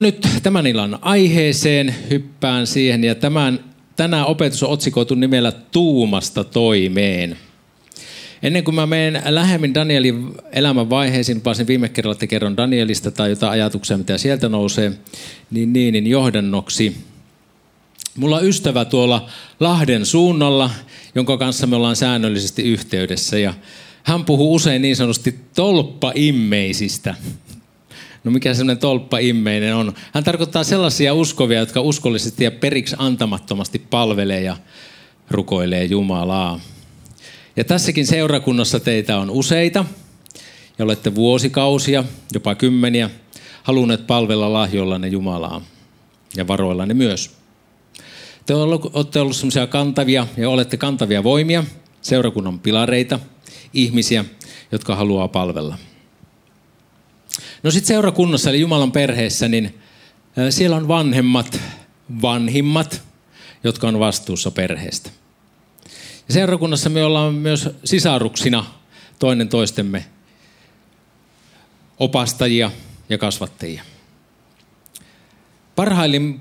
Nyt tämän illan aiheeseen hyppään siihen ja tämän, tänään opetus on otsikoitu nimellä Tuumasta toimeen. Ennen kuin mä menen lähemmin Danielin elämän vaiheisiin, pääsin viime kerralla, että kerron Danielista tai jotain ajatuksia, mitä sieltä nousee, niin, niin, niin johdannoksi. Mulla on ystävä tuolla Lahden suunnalla, jonka kanssa me ollaan säännöllisesti yhteydessä ja hän puhuu usein niin sanotusti tolppaimmeisistä. No mikä semmoinen tolppaimmeinen on? Hän tarkoittaa sellaisia uskovia, jotka uskollisesti ja periksi antamattomasti palvelee ja rukoilee Jumalaa. Ja tässäkin seurakunnassa teitä on useita, ja olette vuosikausia, jopa kymmeniä, halunneet palvella lahjoillanne Jumalaa ja varoillanne myös. Te olette olleet sellaisia kantavia ja olette kantavia voimia, seurakunnan pilareita, ihmisiä, jotka haluaa palvella. No sitten seurakunnassa eli Jumalan perheessä, niin siellä on vanhemmat, vanhimmat, jotka on vastuussa perheestä. Ja seurakunnassa me ollaan myös sisaruksina toinen toistemme opastajia ja kasvattajia.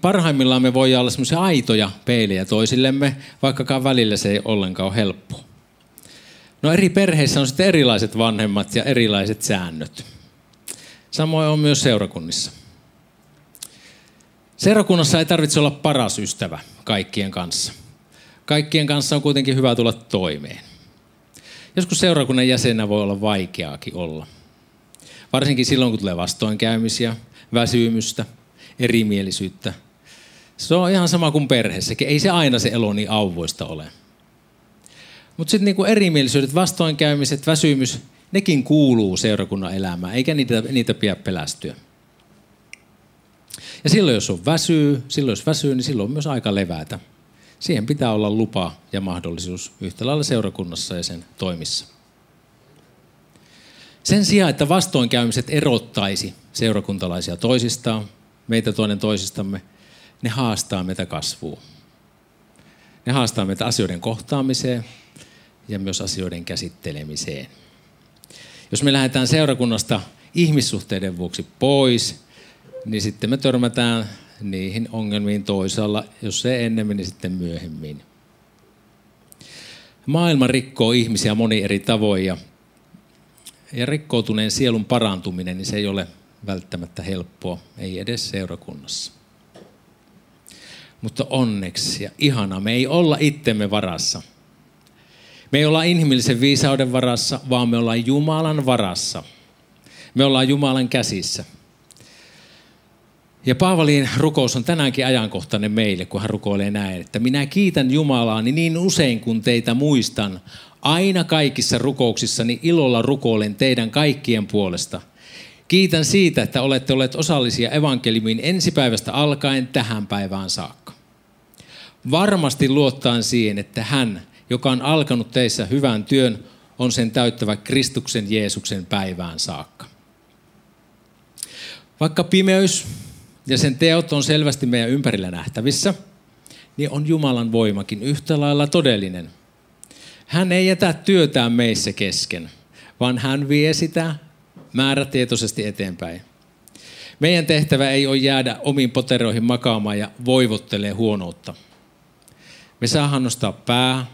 Parhaimmillaan me voidaan olla semmoisia aitoja peilejä toisillemme, vaikkakaan välillä se ei ollenkaan ole helppoa. No eri perheissä on sitten erilaiset vanhemmat ja erilaiset säännöt. Samoin on myös seurakunnissa. Seurakunnassa ei tarvitse olla paras ystävä kaikkien kanssa. Kaikkien kanssa on kuitenkin hyvä tulla toimeen. Joskus seurakunnan jäsenä voi olla vaikeaakin olla. Varsinkin silloin, kun tulee vastoinkäymisiä, väsymystä, erimielisyyttä. Se on ihan sama kuin perheessäkin. Ei se aina se elo niin auvoista ole. Mutta sitten niinku erimielisyydet, vastoinkäymiset, väsymys, nekin kuuluu seurakunnan elämään, eikä niitä, niitä pidä pelästyä. Ja silloin, jos on väsyy, silloin jos väsyy, niin silloin on myös aika levätä. Siihen pitää olla lupa ja mahdollisuus yhtä lailla seurakunnassa ja sen toimissa. Sen sijaan, että vastoinkäymiset erottaisi seurakuntalaisia toisistaan, meitä toinen toisistamme, ne haastaa meitä kasvuun. Ne haastaa meitä asioiden kohtaamiseen ja myös asioiden käsittelemiseen. Jos me lähdetään seurakunnasta ihmissuhteiden vuoksi pois, niin sitten me törmätään niihin ongelmiin toisaalla, jos se ennemmin, niin sitten myöhemmin. Maailma rikkoo ihmisiä moni eri tavoin ja, ja rikkoutuneen sielun parantuminen, niin se ei ole välttämättä helppoa, ei edes seurakunnassa. Mutta onneksi ja ihana, me ei olla itsemme varassa – me ei olla inhimillisen viisauden varassa, vaan me ollaan Jumalan varassa. Me ollaan Jumalan käsissä. Ja Paavalin rukous on tänäänkin ajankohtainen meille, kun hän rukoilee näin, että minä kiitän Jumalaani niin usein kuin teitä muistan. Aina kaikissa rukouksissani ilolla rukoilen teidän kaikkien puolesta. Kiitän siitä, että olette olleet osallisia evankeliumiin ensipäivästä alkaen tähän päivään saakka. Varmasti luottaan siihen, että hän, joka on alkanut teissä hyvän työn, on sen täyttävä Kristuksen Jeesuksen päivään saakka. Vaikka pimeys ja sen teot on selvästi meidän ympärillä nähtävissä, niin on Jumalan voimakin yhtä lailla todellinen. Hän ei jätä työtään meissä kesken, vaan hän vie sitä määrätietoisesti eteenpäin. Meidän tehtävä ei ole jäädä omiin poteroihin makaamaan ja voivottelee huonoutta. Me saadaan nostaa pää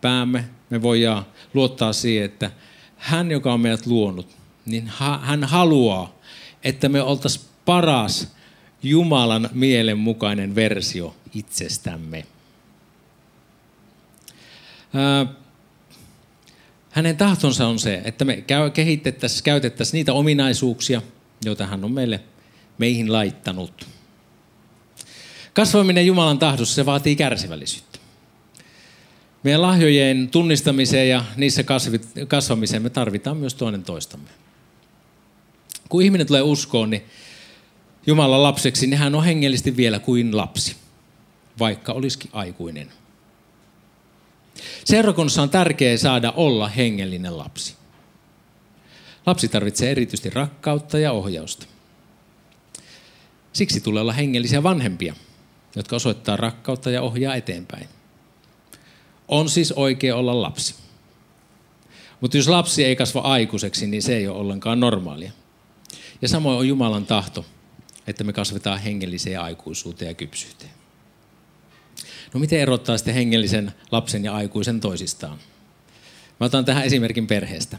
päämme, me voidaan luottaa siihen, että hän, joka on meidät luonut, niin hän haluaa, että me oltaisiin paras Jumalan mielen mukainen versio itsestämme. Hänen tahtonsa on se, että me kehitettäisiin, käytettäisiin niitä ominaisuuksia, joita hän on meille meihin laittanut. Kasvaminen Jumalan tahdossa, se vaatii kärsivällisyyttä meidän lahjojen tunnistamiseen ja niissä kasvamiseen me tarvitaan myös toinen toistamme. Kun ihminen tulee uskoon, niin Jumalan lapseksi, niin hän on hengellisesti vielä kuin lapsi, vaikka olisikin aikuinen. Seurakunnassa on tärkeää saada olla hengellinen lapsi. Lapsi tarvitsee erityisesti rakkautta ja ohjausta. Siksi tulee olla hengellisiä vanhempia, jotka osoittaa rakkautta ja ohjaa eteenpäin. On siis oikein olla lapsi. Mutta jos lapsi ei kasva aikuiseksi, niin se ei ole ollenkaan normaalia. Ja samoin on Jumalan tahto, että me kasvetaan hengelliseen aikuisuuteen ja kypsyyteen. No miten erottaa sitten hengellisen lapsen ja aikuisen toisistaan? Mä otan tähän esimerkin perheestä.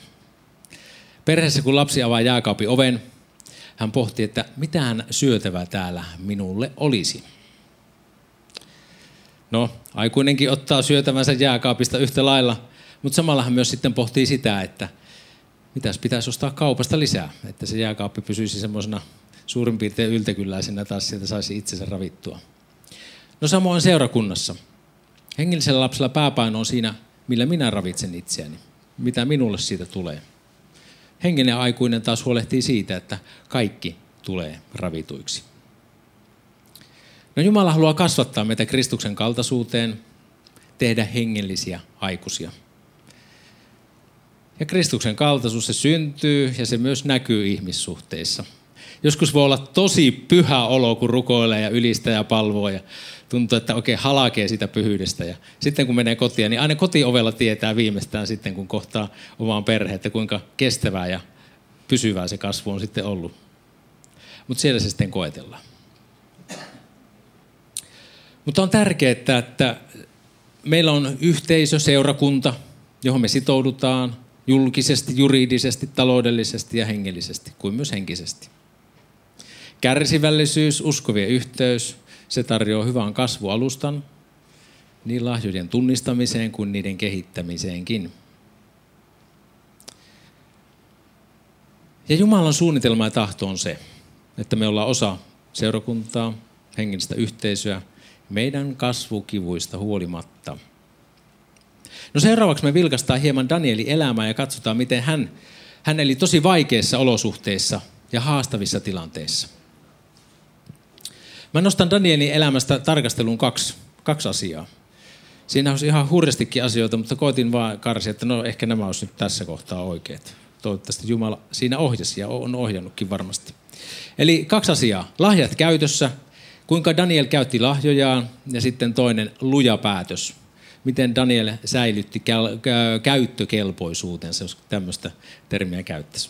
Perheessä kun lapsi avaa jääkaapin oven, hän pohti, että mitään syötävää täällä minulle olisi. No, aikuinenkin ottaa syötävänsä jääkaapista yhtä lailla, mutta samalla hän myös sitten pohtii sitä, että mitäs pitäisi ostaa kaupasta lisää, että se jääkaappi pysyisi semmoisena suurin piirtein yltäkylläisenä taas sieltä saisi itsensä ravittua. No samoin seurakunnassa. Hengellisellä lapsella pääpaino on siinä, millä minä ravitsen itseäni, mitä minulle siitä tulee. Hengellinen aikuinen taas huolehtii siitä, että kaikki tulee ravituiksi. No Jumala haluaa kasvattaa meitä Kristuksen kaltaisuuteen, tehdä hengellisiä aikuisia. Ja Kristuksen kaltaisuus se syntyy ja se myös näkyy ihmissuhteissa. Joskus voi olla tosi pyhä olo, kun rukoilee ja ylistää ja palvoo ja tuntuu, että oikein halakee sitä pyhyydestä. Ja sitten kun menee kotiin, niin aina kotiovella tietää viimeistään sitten, kun kohtaa omaan perhe, että kuinka kestävää ja pysyvää se kasvu on sitten ollut. Mutta siellä se sitten koetellaan. Mutta on tärkeää, että meillä on yhteisö, seurakunta, johon me sitoudutaan julkisesti, juridisesti, taloudellisesti ja hengellisesti, kuin myös henkisesti. Kärsivällisyys, uskovien yhteys, se tarjoaa hyvän kasvualustan niin lahjojen tunnistamiseen kuin niiden kehittämiseenkin. Ja Jumalan suunnitelma ja tahto on se, että me ollaan osa seurakuntaa, hengellistä yhteisöä, meidän kasvukivuista huolimatta. No seuraavaksi me vilkastaan hieman Danielin elämää ja katsotaan, miten hän, hän eli tosi vaikeissa olosuhteissa ja haastavissa tilanteissa. Mä nostan Danielin elämästä tarkasteluun kaksi, kaksi asiaa. Siinä on ihan hurjastikin asioita, mutta koitin vaan karsia, että no ehkä nämä olisi nyt tässä kohtaa oikeat. Toivottavasti Jumala siinä ohjasi ja on ohjannutkin varmasti. Eli kaksi asiaa. Lahjat käytössä, kuinka Daniel käytti lahjojaan ja sitten toinen luja päätös. Miten Daniel säilytti käyttökelpoisuutensa, jos tämmöistä termiä käyttäisi.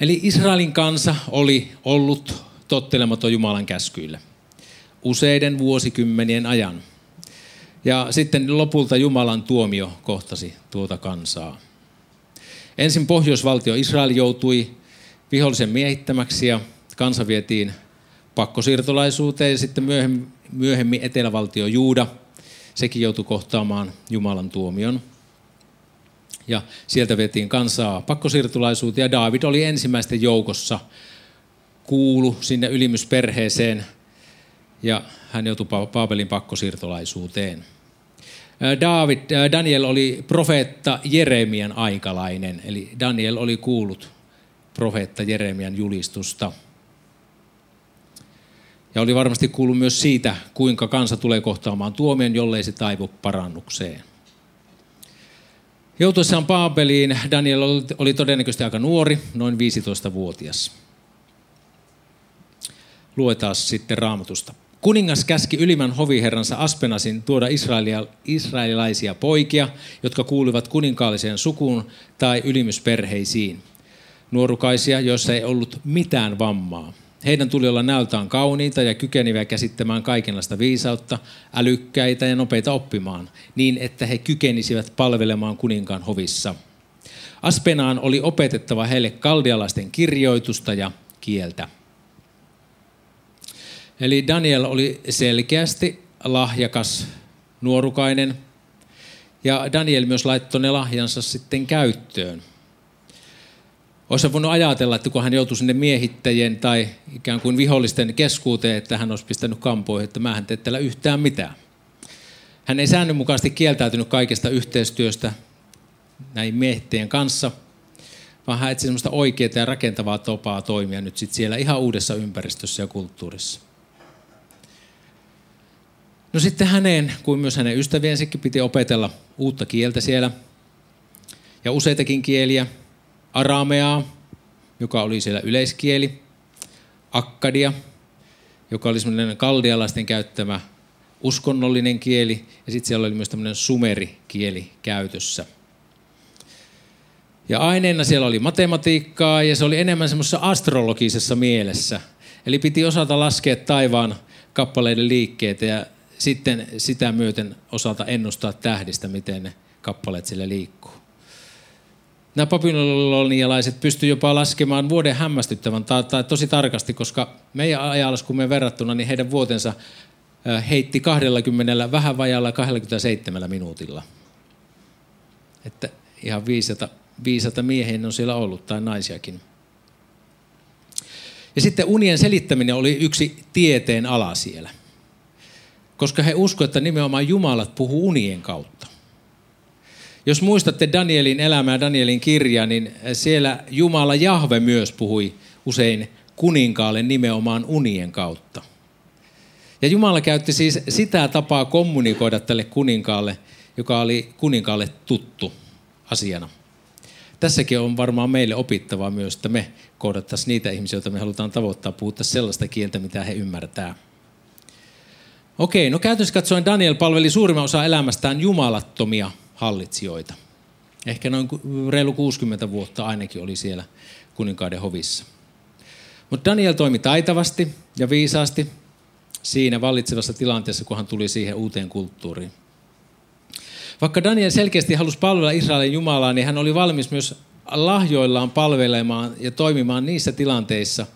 Eli Israelin kansa oli ollut tottelematon Jumalan käskyillä useiden vuosikymmenien ajan. Ja sitten lopulta Jumalan tuomio kohtasi tuota kansaa. Ensin pohjoisvaltio Israel joutui vihollisen miehittämäksi ja kansa vietiin pakkosiirtolaisuuteen ja sitten myöhemmin, myöhemmin etelävaltio Juuda, sekin joutui kohtaamaan Jumalan tuomion. Ja sieltä vietiin kansaa pakkosiirtolaisuuteen ja David oli ensimmäisten joukossa kuulu sinne ylimysperheeseen ja hän joutui Paapelin pakkosiirtolaisuuteen. David, Daniel oli profeetta Jeremian aikalainen, eli Daniel oli kuullut profeetta Jeremian julistusta. Ja oli varmasti kuullut myös siitä, kuinka kansa tulee kohtaamaan tuomion, jollei se taivu parannukseen. Joutuessaan Paapeliin Daniel oli todennäköisesti aika nuori, noin 15-vuotias. Luetaan sitten raamatusta. Kuningas käski ylimmän hoviherransa Aspenasin tuoda israelilaisia poikia, jotka kuuluvat kuninkaalliseen sukuun tai ylimysperheisiin. Nuorukaisia, joissa ei ollut mitään vammaa. Heidän tuli olla näöltään kauniita ja kykeneviä käsittämään kaikenlaista viisautta, älykkäitä ja nopeita oppimaan, niin että he kykenisivät palvelemaan kuninkaan hovissa. Aspenaan oli opetettava heille kaldialaisten kirjoitusta ja kieltä. Eli Daniel oli selkeästi lahjakas nuorukainen. Ja Daniel myös laittoi ne lahjansa sitten käyttöön. Olisi voinut ajatella, että kun hän joutui sinne miehittäjien tai ikään kuin vihollisten keskuuteen, että hän olisi pistänyt kampoihin, että mä en tee täällä yhtään mitään. Hän ei säännönmukaisesti kieltäytynyt kaikesta yhteistyöstä näin miehittäjien kanssa, vaan hän etsi sellaista oikeaa ja rakentavaa topaa toimia nyt sit siellä ihan uudessa ympäristössä ja kulttuurissa. No sitten häneen, kuin myös hänen ystäviensäkin, piti opetella uutta kieltä siellä. Ja useitakin kieliä. Arameaa, joka oli siellä yleiskieli. Akkadia, joka oli semmoinen kaldialaisten käyttämä uskonnollinen kieli. Ja sitten siellä oli myös tämmöinen sumerikieli käytössä. Ja aineena siellä oli matematiikkaa ja se oli enemmän semmoisessa astrologisessa mielessä. Eli piti osata laskea taivaan kappaleiden liikkeitä ja sitten sitä myöten osata ennustaa tähdistä, miten ne kappaleet sille liikkuu. Nämä babylonialaiset pystyivät jopa laskemaan vuoden hämmästyttävän tai, tai tosi tarkasti, koska meidän ajalaskumme verrattuna, niin heidän vuotensa heitti 20, vähän vajalla 27 minuutilla. Että ihan viisata, viisata miehen on siellä ollut, tai naisiakin. Ja sitten unien selittäminen oli yksi tieteen ala siellä. Koska he uskoivat, että nimenomaan Jumalat puhuu unien kautta. Jos muistatte Danielin elämää, Danielin kirjaa, niin siellä Jumala Jahve myös puhui usein kuninkaalle nimenomaan unien kautta. Ja Jumala käytti siis sitä tapaa kommunikoida tälle kuninkaalle, joka oli kuninkaalle tuttu asiana. Tässäkin on varmaan meille opittavaa myös, että me kohdattaisiin niitä ihmisiä, joita me halutaan tavoittaa, puhuttaisiin sellaista kieltä, mitä he ymmärtää. Okei, no käytännössä katsoen Daniel palveli suurimman osa elämästään jumalattomia hallitsijoita. Ehkä noin reilu 60 vuotta ainakin oli siellä kuninkaiden hovissa. Mutta Daniel toimi taitavasti ja viisaasti siinä vallitsevassa tilanteessa, kun hän tuli siihen uuteen kulttuuriin. Vaikka Daniel selkeästi halusi palvella Israelin Jumalaa, niin hän oli valmis myös lahjoillaan palvelemaan ja toimimaan niissä tilanteissa,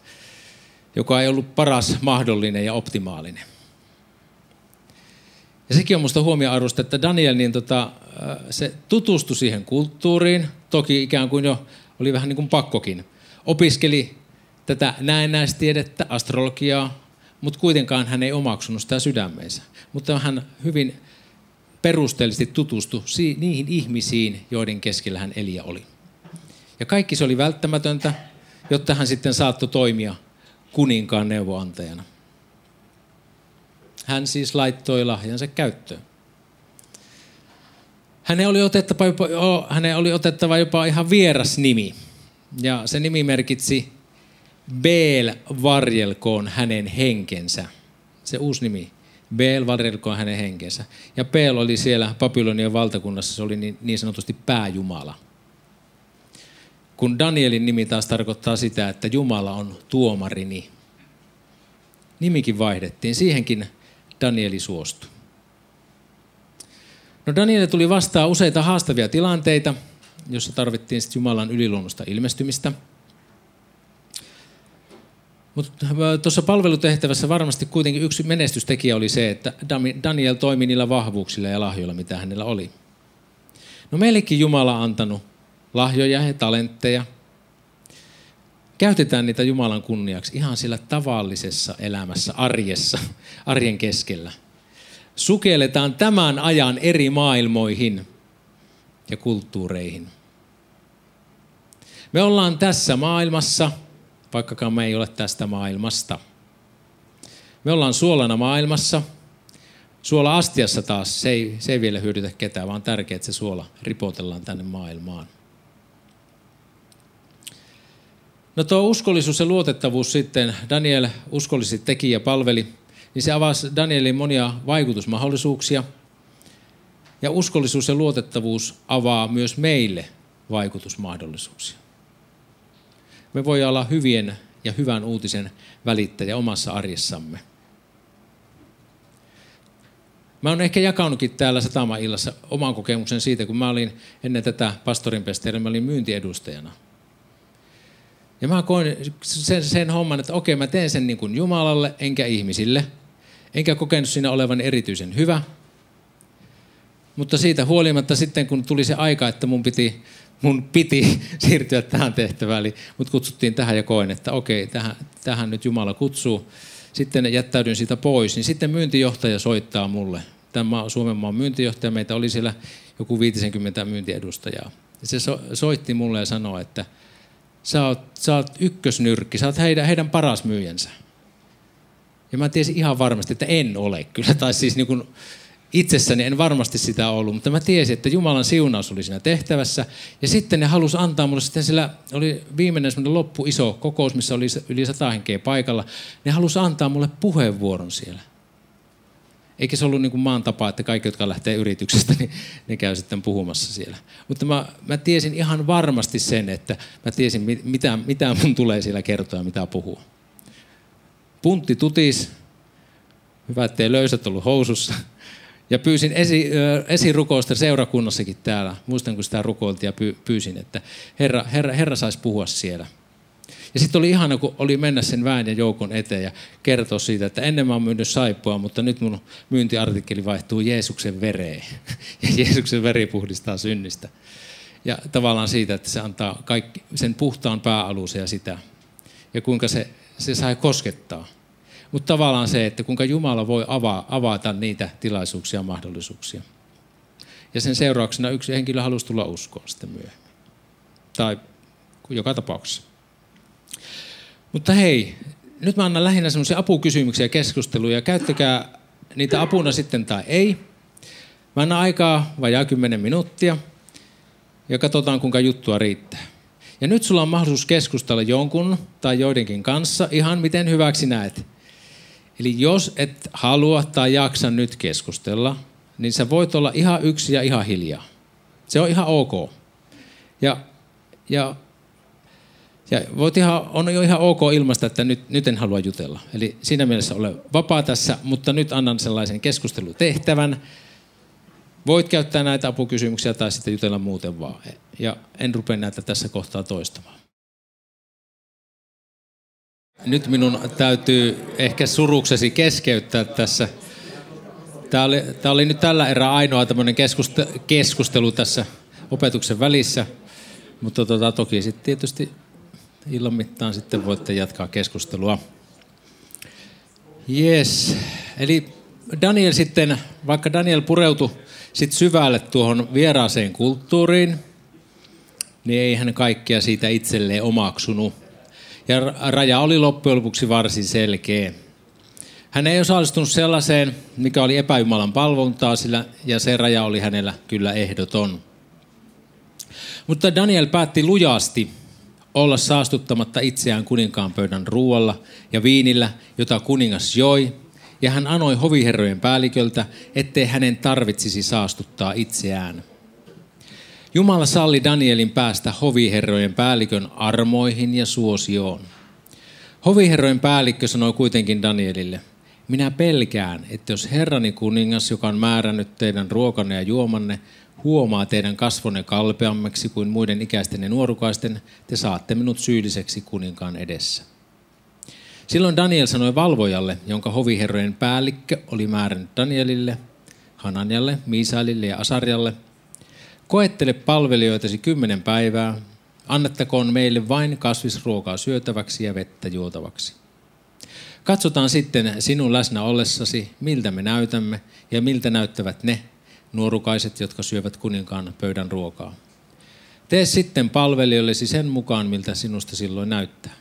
joka ei ollut paras mahdollinen ja optimaalinen. Ja sekin on minusta huomioarvosta, että Daniel niin tota, se tutustui siihen kulttuuriin, toki ikään kuin jo oli vähän niin kuin pakkokin. Opiskeli tätä näennäistiedettä, astrologiaa, mutta kuitenkaan hän ei omaksunut sitä sydämeensä. Mutta hän hyvin perusteellisesti tutustui niihin ihmisiin, joiden keskellä hän Elia oli. Ja kaikki se oli välttämätöntä, jotta hän sitten saattoi toimia kuninkaan neuvoantajana. Hän siis laittoi lahjansa käyttöön. Hänen oli otettava jopa, hänen oli otettava jopa ihan vieras nimi. Ja se nimi merkitsi Beel varjelkoon hänen henkensä. Se uusi nimi. Beel varjelkoon hänen henkensä. Ja Beel oli siellä Babylonian valtakunnassa, se oli niin, niin sanotusti pääjumala. Kun Danielin nimi taas tarkoittaa sitä, että Jumala on tuomarini. Nimikin vaihdettiin. Siihenkin Danieli suostui. No Daniel tuli vastaan useita haastavia tilanteita, jossa tarvittiin sitten Jumalan yliluonnosta ilmestymistä. Mutta äh, tuossa palvelutehtävässä varmasti kuitenkin yksi menestystekijä oli se, että Daniel toimi niillä vahvuuksilla ja lahjoilla, mitä hänellä oli. No meillekin Jumala antanut lahjoja ja talentteja. Käytetään niitä Jumalan kunniaksi ihan sillä tavallisessa elämässä, arjessa, arjen keskellä – sukelletaan tämän ajan eri maailmoihin ja kulttuureihin. Me ollaan tässä maailmassa, vaikkakaan me ei ole tästä maailmasta. Me ollaan suolana maailmassa. Suola astiassa taas, se ei, se ei vielä hyödytä ketään, vaan tärkeää, että se suola ripotellaan tänne maailmaan. No tuo uskollisuus ja luotettavuus sitten, Daniel uskollisesti teki ja palveli niin se avasi Danielin monia vaikutusmahdollisuuksia. Ja uskollisuus ja luotettavuus avaa myös meille vaikutusmahdollisuuksia. Me voi olla hyvien ja hyvän uutisen välittäjä omassa arjessamme. Mä oon ehkä jakanutkin täällä satama-illassa oman kokemuksen siitä, kun mä olin ennen tätä pastorinpesteä, mä olin myyntiedustajana – ja mä koin sen, sen homman, että okei, mä teen sen niin kuin Jumalalle enkä ihmisille. Enkä kokenut siinä olevan erityisen hyvä. Mutta siitä huolimatta sitten, kun tuli se aika, että mun piti, mun piti siirtyä tähän tehtävään, eli mut kutsuttiin tähän ja koin, että okei, tähän, tähän nyt Jumala kutsuu. Sitten jättäydyn siitä pois, niin sitten myyntijohtaja soittaa mulle. Tämä Suomen maan myyntijohtaja, meitä oli siellä joku 50 myyntiedustajaa. Se so, soitti mulle ja sanoi, että – sä oot, sä oot ykkösnyrkki, sä oot heidän, heidän paras myyjänsä. Ja mä tiesin ihan varmasti, että en ole kyllä. Tai siis niin kuin itsessäni en varmasti sitä ollut, mutta mä tiesin, että Jumalan siunaus oli siinä tehtävässä. Ja sitten ne halusi antaa mulle sitten sillä, oli viimeinen semmoinen loppu iso kokous, missä oli yli sata henkeä paikalla. Ne halusi antaa mulle puheenvuoron siellä. Eikä se ollut niin kuin maan tapa, että kaikki, jotka lähtee yrityksestä, niin ne käy sitten puhumassa siellä. Mutta mä, mä tiesin ihan varmasti sen, että mä tiesin, mitä, mitä mun tulee siellä kertoa ja mitä puhua. Puntti tutis, hyvä, ettei löysät ollut housussa. Ja pyysin esi, esirukousta seurakunnassakin täällä. Muistan, kun sitä rukoiltiin ja pyysin, että Herra, Herra, Herra saisi puhua siellä. Ja sitten oli ihana, kun oli mennä sen väen ja joukon eteen ja kertoa siitä, että ennen mä oon myynyt saippua, mutta nyt mun myyntiartikkeli vaihtuu Jeesuksen vereen. Ja Jeesuksen veri puhdistaa synnistä. Ja tavallaan siitä, että se antaa kaikki, sen puhtaan pääalusen ja sitä. Ja kuinka se, se sai koskettaa. Mutta tavallaan se, että kuinka Jumala voi avaa, avata niitä tilaisuuksia ja mahdollisuuksia. Ja sen seurauksena yksi henkilö halusi tulla uskoon sitten myöhemmin. Tai joka tapauksessa. Mutta hei, nyt mä annan lähinnä semmoisia apukysymyksiä ja keskusteluja. Käyttäkää niitä apuna sitten tai ei. Mä annan aikaa vajaa 10 minuuttia ja katsotaan kuinka juttua riittää. Ja nyt sulla on mahdollisuus keskustella jonkun tai joidenkin kanssa ihan miten hyväksi näet. Eli jos et halua tai jaksa nyt keskustella, niin sä voit olla ihan yksi ja ihan hiljaa. Se on ihan ok. Ja, ja ja voit ihan, on jo ihan ok ilmasta, että nyt, nyt en halua jutella. Eli siinä mielessä ole vapaa tässä, mutta nyt annan sellaisen keskustelutehtävän. Voit käyttää näitä apukysymyksiä tai sitten jutella muuten vaan. Ja en rupea näitä tässä kohtaa toistamaan. Nyt minun täytyy ehkä suruksesi keskeyttää tässä. Tämä oli, tämä oli nyt tällä erää ainoa tämmöinen keskustelu tässä opetuksen välissä. Mutta tota, toki sitten tietysti illan mittaan sitten voitte jatkaa keskustelua. Yes. Eli Daniel sitten, vaikka Daniel pureutui sit syvälle tuohon vieraaseen kulttuuriin, niin ei hän kaikkea siitä itselleen omaksunut. Ja raja oli loppujen lopuksi varsin selkeä. Hän ei osallistunut sellaiseen, mikä oli epäjumalan palvontaa, sillä, ja se raja oli hänellä kyllä ehdoton. Mutta Daniel päätti lujasti olla saastuttamatta itseään kuninkaan pöydän ruoalla ja viinillä, jota kuningas joi, ja hän anoi hoviherrojen päälliköltä, ettei hänen tarvitsisi saastuttaa itseään. Jumala salli Danielin päästä hoviherrojen päällikön armoihin ja suosioon. Hoviherrojen päällikkö sanoi kuitenkin Danielille, minä pelkään, että jos herrani kuningas, joka on määrännyt teidän ruokanne ja juomanne, huomaa teidän kasvonne kalpeammaksi kuin muiden ikäisten ja nuorukaisten, te saatte minut syylliseksi kuninkaan edessä. Silloin Daniel sanoi valvojalle, jonka hoviherrojen päällikkö oli määrännyt Danielille, Hananjalle, Miisailille ja Asarjalle, koettele palvelijoitasi kymmenen päivää, annettakoon meille vain kasvisruokaa syötäväksi ja vettä juotavaksi. Katsotaan sitten sinun läsnä ollessasi, miltä me näytämme ja miltä näyttävät ne, nuorukaiset, jotka syövät kuninkaan pöydän ruokaa. Tee sitten palvelijoillesi sen mukaan, miltä sinusta silloin näyttää.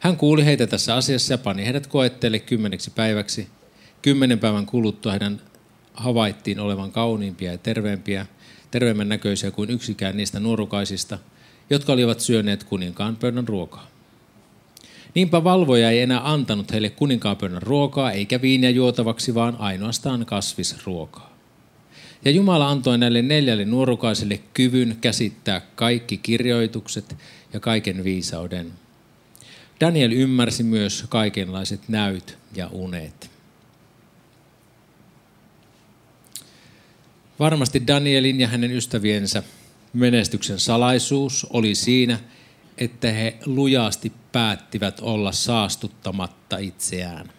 Hän kuuli heitä tässä asiassa ja pani heidät koetteelle kymmeneksi päiväksi. Kymmenen päivän kuluttua heidän havaittiin olevan kauniimpia ja terveempiä, terveemmän näköisiä kuin yksikään niistä nuorukaisista, jotka olivat syöneet kuninkaan pöydän ruokaa. Niinpä valvoja ei enää antanut heille kuninkaan pöydän ruokaa eikä viiniä juotavaksi, vaan ainoastaan kasvisruokaa. Ja Jumala antoi näille neljälle nuorukaiselle kyvyn käsittää kaikki kirjoitukset ja kaiken viisauden. Daniel ymmärsi myös kaikenlaiset näyt ja unet. Varmasti Danielin ja hänen ystäviensä menestyksen salaisuus oli siinä, että he lujasti päättivät olla saastuttamatta itseään.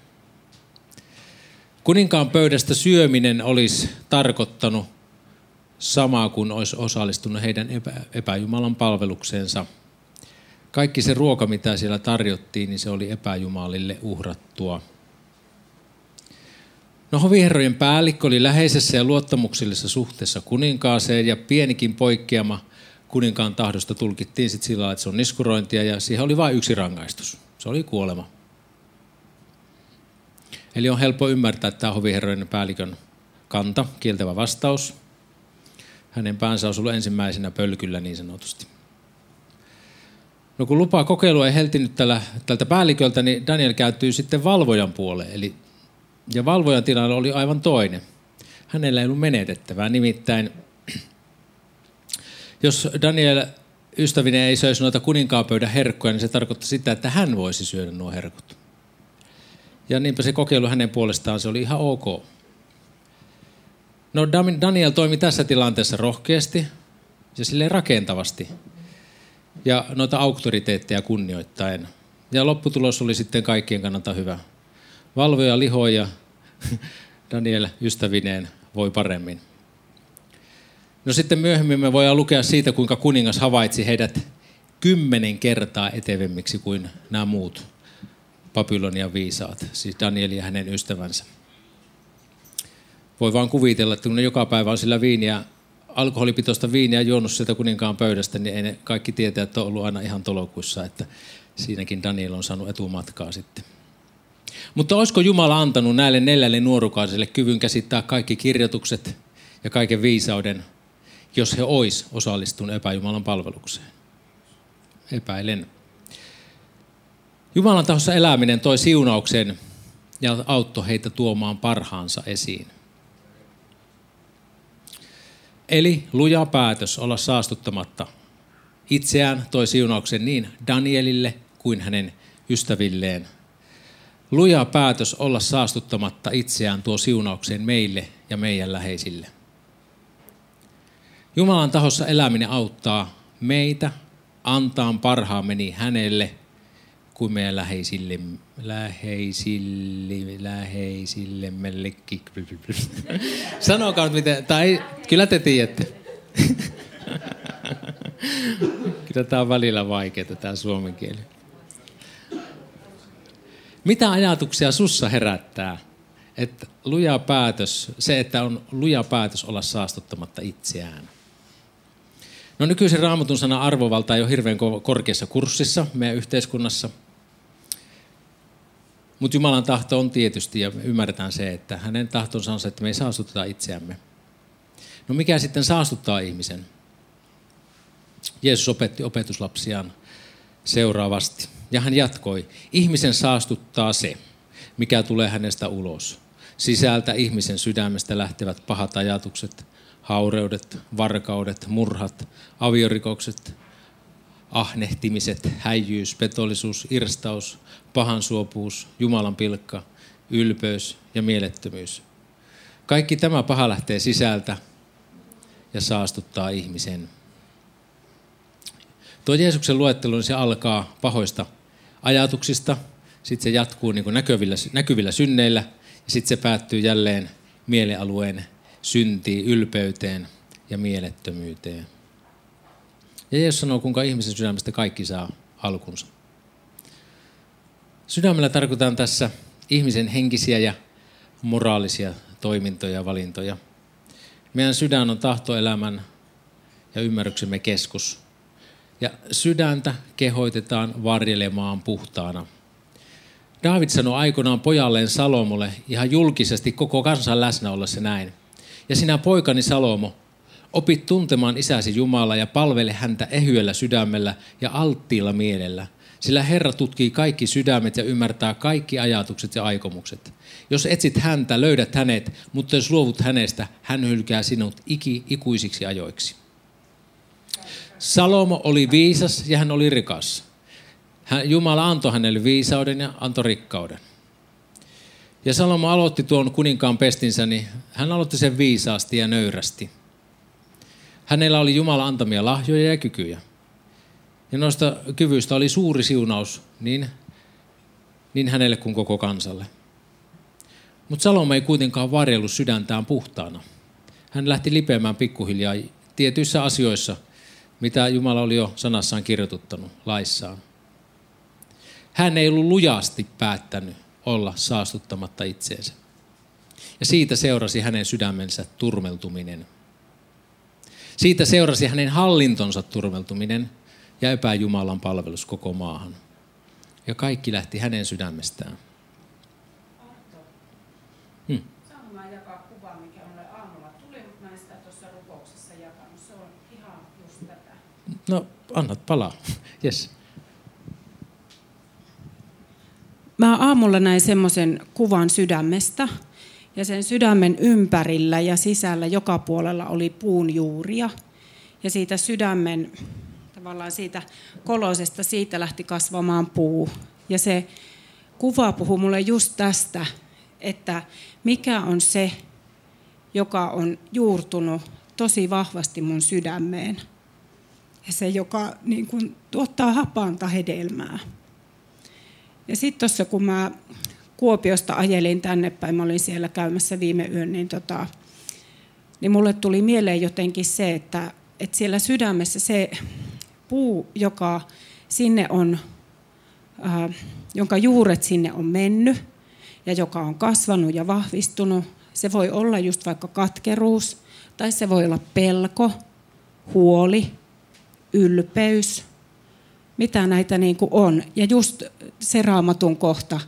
Kuninkaan pöydästä syöminen olisi tarkoittanut samaa kuin olisi osallistunut heidän epä, epäjumalan palvelukseensa. Kaikki se ruoka, mitä siellä tarjottiin, niin se oli epäjumalille uhrattua. No hoviherrojen päällikkö oli läheisessä ja luottamuksellisessa suhteessa kuninkaaseen ja pienikin poikkeama kuninkaan tahdosta tulkittiin sitten sillä että se on niskurointia ja siihen oli vain yksi rangaistus. Se oli kuolema. Eli on helppo ymmärtää tämä hoviherrojen päällikön kanta, kieltävä vastaus. Hänen päänsä olisi ollut ensimmäisenä pölkyllä niin sanotusti. No kun lupaa kokeilua ei heltinyt tällä, tältä päälliköltä, niin Daniel käytyy sitten valvojan puoleen. Eli Ja valvojan tilanne oli aivan toinen. Hänellä ei ollut menetettävää. Nimittäin, jos Daniel ystävinen ei söisi noita kuninkaapöydän herkkuja, niin se tarkoitti sitä, että hän voisi syödä nuo herkut. Ja niinpä se kokeilu hänen puolestaan, se oli ihan ok. No Daniel toimi tässä tilanteessa rohkeasti ja sille rakentavasti ja noita auktoriteetteja kunnioittaen. Ja lopputulos oli sitten kaikkien kannalta hyvä. Valvoja liho ja Daniel ystävineen voi paremmin. No sitten myöhemmin me voidaan lukea siitä, kuinka kuningas havaitsi heidät kymmenen kertaa etevemmiksi kuin nämä muut Babylonian viisaat, siis Daniel ja hänen ystävänsä. Voi vaan kuvitella, että kun ne joka päivä on sillä viiniä, alkoholipitoista viiniä juonut sieltä kuninkaan pöydästä, niin ei ne kaikki tietää, että on ollut aina ihan tolokuissa, että siinäkin Daniel on saanut etumatkaa sitten. Mutta olisiko Jumala antanut näille neljälle nuorukaiselle kyvyn käsittää kaikki kirjoitukset ja kaiken viisauden, jos he ois osallistunut epäjumalan palvelukseen? Epäilen. Jumalan tahossa eläminen toi siunauksen ja auttoi heitä tuomaan parhaansa esiin. Eli luja päätös olla saastuttamatta itseään toi siunauksen niin Danielille kuin hänen ystävilleen. Luja päätös olla saastuttamatta itseään tuo siunauksen meille ja meidän läheisille. Jumalan tahossa eläminen auttaa meitä antaa parhaamme niin hänelle kuin meidän läheisille, läheisille, läheisillemmellekin. Sanokaa miten, tai kyllä te tiedätte. kyllä tämä on välillä vaikeaa, tämä suomen kieli. Mitä ajatuksia sussa herättää, että luja päätös, se, että on luja päätös olla saastuttamatta itseään? No nykyisen raamatun sana arvovalta ei ole hirveän korkeassa kurssissa meidän yhteiskunnassa – mutta Jumalan tahto on tietysti, ja ymmärretään se, että hänen tahtonsa on se, että me ei saastuteta itseämme. No mikä sitten saastuttaa ihmisen? Jeesus opetti opetuslapsiaan seuraavasti. Ja hän jatkoi, ihmisen saastuttaa se, mikä tulee hänestä ulos. Sisältä ihmisen sydämestä lähtevät pahat ajatukset, haureudet, varkaudet, murhat, aviorikokset, ahnehtimiset, häijyys, petollisuus, irstaus, pahansuopuus, Jumalan pilkka, ylpeys ja mielettömyys. Kaikki tämä paha lähtee sisältä ja saastuttaa ihmisen. Tuo Jeesuksen luettelo niin se alkaa pahoista ajatuksista, sitten se jatkuu niin näkyvillä, näkyvillä synneillä ja sitten se päättyy jälleen mielialueen syntiin, ylpeyteen ja mielettömyyteen. Ja Jeesus sanoo, kuinka ihmisen sydämestä kaikki saa alkunsa. Sydämellä tarkoitan tässä ihmisen henkisiä ja moraalisia toimintoja ja valintoja. Meidän sydän on tahtoelämän ja ymmärryksemme keskus. Ja sydäntä kehoitetaan varjelemaan puhtaana. David sanoi aikoinaan pojalleen Salomolle ihan julkisesti koko kansan läsnä ollessa näin. Ja sinä poikani Salomo, opit tuntemaan isäsi Jumala ja palvele häntä ehyellä sydämellä ja alttiilla mielellä. Sillä Herra tutkii kaikki sydämet ja ymmärtää kaikki ajatukset ja aikomukset. Jos etsit häntä, löydät hänet, mutta jos luovut hänestä, hän hylkää sinut iki, ikuisiksi ajoiksi. Salomo oli viisas ja hän oli rikas. Hän, Jumala antoi hänelle viisauden ja antoi rikkauden. Ja Salomo aloitti tuon kuninkaan pestinsä, niin hän aloitti sen viisaasti ja nöyrästi. Hänellä oli Jumala antamia lahjoja ja kykyjä. Ja noista kyvyistä oli suuri siunaus niin, niin hänelle kuin koko kansalle. Mutta Salomo ei kuitenkaan varjellut sydäntään puhtaana. Hän lähti lipeämään pikkuhiljaa tietyissä asioissa, mitä Jumala oli jo sanassaan kirjoituttanut laissaan. Hän ei ollut lujasti päättänyt olla saastuttamatta itseensä. Ja siitä seurasi hänen sydämensä turmeltuminen. Siitä seurasi hänen hallintonsa turmeltuminen – ja epäjumalan palvelus koko maahan. Ja kaikki lähti hänen sydämestään. Hmm. jakaa kuva, mikä mulle aamulla tuli, mutta mä en sitä tuossa rukouksessa jakanut. Se on ihan just tätä. No, annat palaa. Yes. mä aamulla näin semmoisen kuvan sydämestä, ja sen sydämen ympärillä ja sisällä joka puolella oli puun juuria. Ja siitä sydämen, tavallaan siitä kolosesta, siitä lähti kasvamaan puu. Ja se kuva puhuu mulle just tästä, että mikä on se, joka on juurtunut tosi vahvasti mun sydämeen. Ja se, joka niin kuin, tuottaa hapanta hedelmää. Ja sitten tuossa, kun mä Kuopiosta ajelin tänne päin, mä olin siellä käymässä viime yön, niin, tota, niin mulle tuli mieleen jotenkin se, että, että siellä sydämessä se puu, joka sinne on, äh, jonka juuret sinne on mennyt ja joka on kasvanut ja vahvistunut, se voi olla just vaikka katkeruus, tai se voi olla pelko, huoli, ylpeys, mitä näitä niin kuin on. Ja just se raamatun kohta,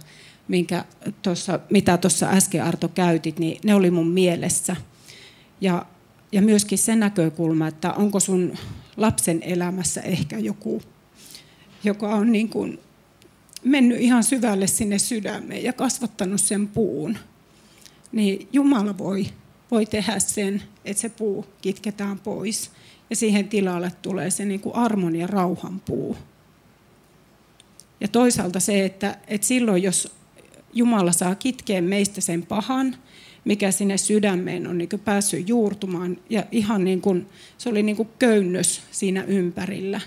minkä tossa, mitä tuossa äsken Arto käytit, niin ne oli mun mielessä. Ja, ja myöskin se näkökulma, että onko sun lapsen elämässä ehkä joku, joka on niin kuin mennyt ihan syvälle sinne sydämeen ja kasvattanut sen puun, niin Jumala voi, voi tehdä sen, että se puu kitketään pois ja siihen tilalle tulee se niin kuin armon ja rauhan puu. Ja toisaalta se, että, että silloin jos Jumala saa kitkeä meistä sen pahan, mikä sinne sydämeen on niin päässyt juurtumaan. Ja ihan niin kuin, se oli niin kuin köynnös siinä ympärillä.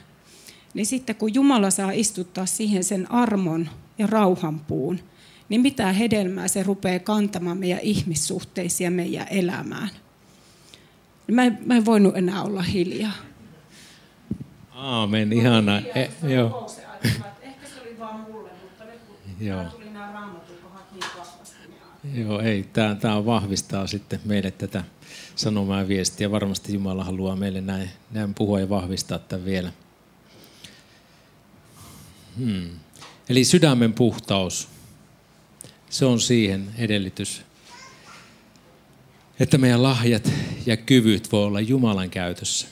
Niin sitten kun Jumala saa istuttaa siihen sen armon ja rauhanpuun, niin mitä hedelmää se rupeaa kantamaan meidän ihmissuhteisia meidän elämään. Mä en, mä en voinut enää olla hiljaa. Aamen, ihana. E, joo. Ehkä se oli vaan mulle, mutta nyt kun joo. Joo, ei. Tämä, tämä vahvistaa sitten meille tätä sanomaa viestiä. Varmasti Jumala haluaa meille näin, näin puhua ja vahvistaa tämän vielä. Hmm. Eli sydämen puhtaus, se on siihen edellytys, että meidän lahjat ja kyvyt voi olla Jumalan käytössä.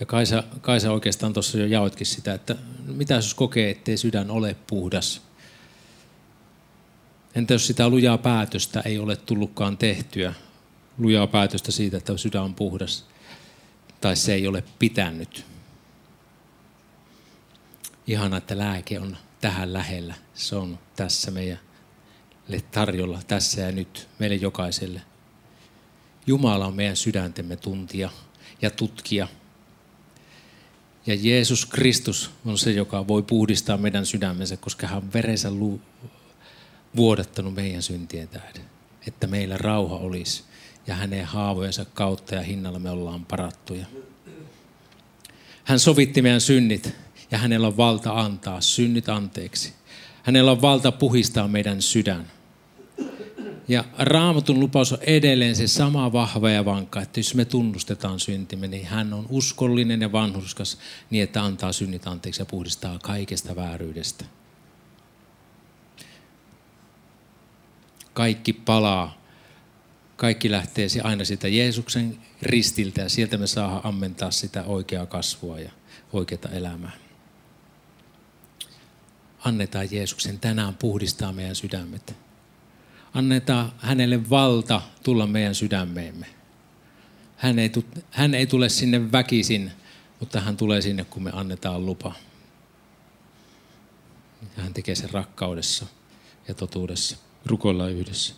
Ja Kaisa, Kaisa oikeastaan tuossa jo jaoitkin sitä, että mitä jos kokee, ettei sydän ole puhdas – Entä jos sitä lujaa päätöstä ei ole tullutkaan tehtyä, lujaa päätöstä siitä, että sydän on puhdas, tai se ei ole pitänyt. Ihana, että lääke on tähän lähellä. Se on tässä meidän tarjolla, tässä ja nyt, meille jokaiselle. Jumala on meidän sydäntemme tuntija ja tutkija. Ja Jeesus Kristus on se, joka voi puhdistaa meidän sydämensä, koska hän verensä vuodattanut meidän syntien tähden, että meillä rauha olisi ja hänen haavojensa kautta ja hinnalla me ollaan parattuja. Hän sovitti meidän synnit ja hänellä on valta antaa synnit anteeksi. Hänellä on valta puhistaa meidän sydän. Ja raamatun lupaus on edelleen se sama vahva ja vankka, että jos me tunnustetaan syntimme, niin hän on uskollinen ja vanhuskas niin, että antaa synnit anteeksi ja puhdistaa kaikesta vääryydestä. Kaikki palaa. Kaikki lähtee aina sitä Jeesuksen ristiltä ja sieltä me saadaan ammentaa sitä oikeaa kasvua ja oikeaa elämää. Annetaan Jeesuksen tänään puhdistaa meidän sydämet. Annetaan hänelle valta tulla meidän sydämeemme. Hän ei, hän ei tule sinne väkisin, mutta hän tulee sinne, kun me annetaan lupa. Hän tekee sen rakkaudessa ja totuudessa rukoillaan yhdessä.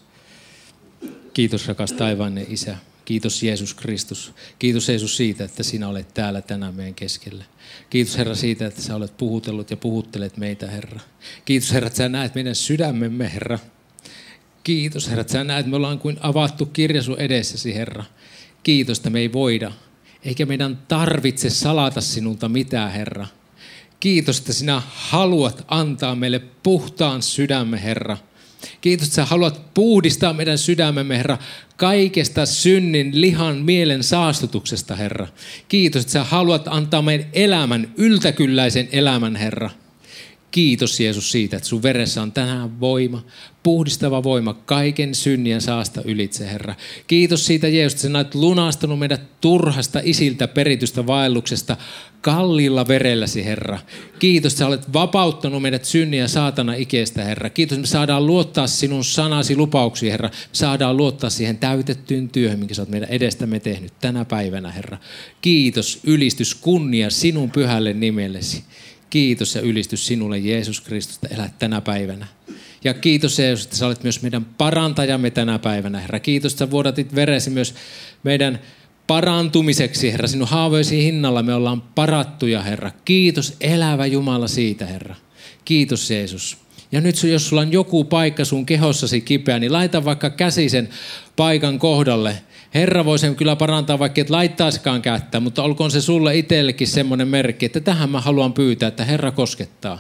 Kiitos rakas taivaanne Isä. Kiitos Jeesus Kristus. Kiitos Jeesus siitä, että sinä olet täällä tänään meidän keskellä. Kiitos Herra siitä, että sä olet puhutellut ja puhuttelet meitä Herra. Kiitos Herra, että sä näet meidän sydämemme Herra. Kiitos Herra, että sä näet, että me ollaan kuin avattu kirja sun edessäsi Herra. Kiitos, että me ei voida, eikä meidän tarvitse salata sinulta mitään Herra. Kiitos, että sinä haluat antaa meille puhtaan sydämme Herra Kiitos, että sä haluat puhdistaa meidän sydämemme, Herra, kaikesta synnin, lihan, mielen saastutuksesta, Herra. Kiitos, että sä haluat antaa meidän elämän, yltäkylläisen elämän, Herra. Kiitos Jeesus siitä, että sun veressä on tänään voima, puhdistava voima kaiken synnien saasta ylitse, Herra. Kiitos siitä Jeesus, että sä näet lunastanut meidät turhasta isiltä peritystä vaelluksesta kalliilla verelläsi, Herra. Kiitos, että sä olet vapauttanut meidät synniä saatana ikeestä, Herra. Kiitos, me saadaan luottaa sinun sanasi lupauksiin, Herra. Me saadaan luottaa siihen täytettyyn työhön, minkä sä oot meidän edestämme tehnyt tänä päivänä, Herra. Kiitos, ylistys, kunnia sinun pyhälle nimellesi. Kiitos ja ylistys sinulle, Jeesus Kristus, että elät tänä päivänä. Ja kiitos Jeesus, että sä olet myös meidän parantajamme tänä päivänä, Herra. Kiitos, että sä vuodatit veresi myös meidän parantumiseksi, Herra. Sinun haavoisi hinnalla me ollaan parattuja, Herra. Kiitos elävä Jumala siitä, Herra. Kiitos Jeesus. Ja nyt jos sulla on joku paikka sun kehossasi kipeä, niin laita vaikka käsi sen paikan kohdalle. Herra voi sen kyllä parantaa, vaikka et laittaisikaan kättä, mutta olkoon se sulle itsellekin semmoinen merkki, että tähän mä haluan pyytää, että Herra koskettaa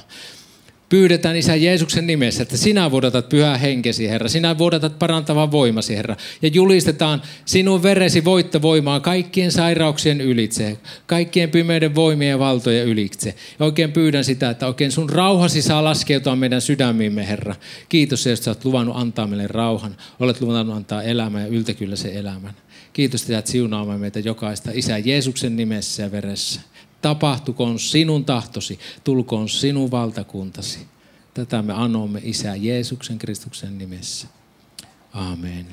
pyydetään Isä Jeesuksen nimessä, että sinä vuodatat pyhää henkesi, Herra. Sinä vuodatat parantavan voimasi, Herra. Ja julistetaan sinun veresi voittovoimaa kaikkien sairauksien ylitse, kaikkien pimeyden voimien ja valtojen ylitse. Ja oikein pyydän sitä, että oikein sun rauhasi saa laskeutua meidän sydämiimme, Herra. Kiitos, että olet luvannut antaa meille rauhan. Olet luvannut antaa elämän ja yltäkyllä se elämän. Kiitos, että siunaamme meitä jokaista Isä Jeesuksen nimessä ja veressä tapahtukoon sinun tahtosi, tulkoon sinun valtakuntasi. Tätä me anomme Isä Jeesuksen Kristuksen nimessä. Amen.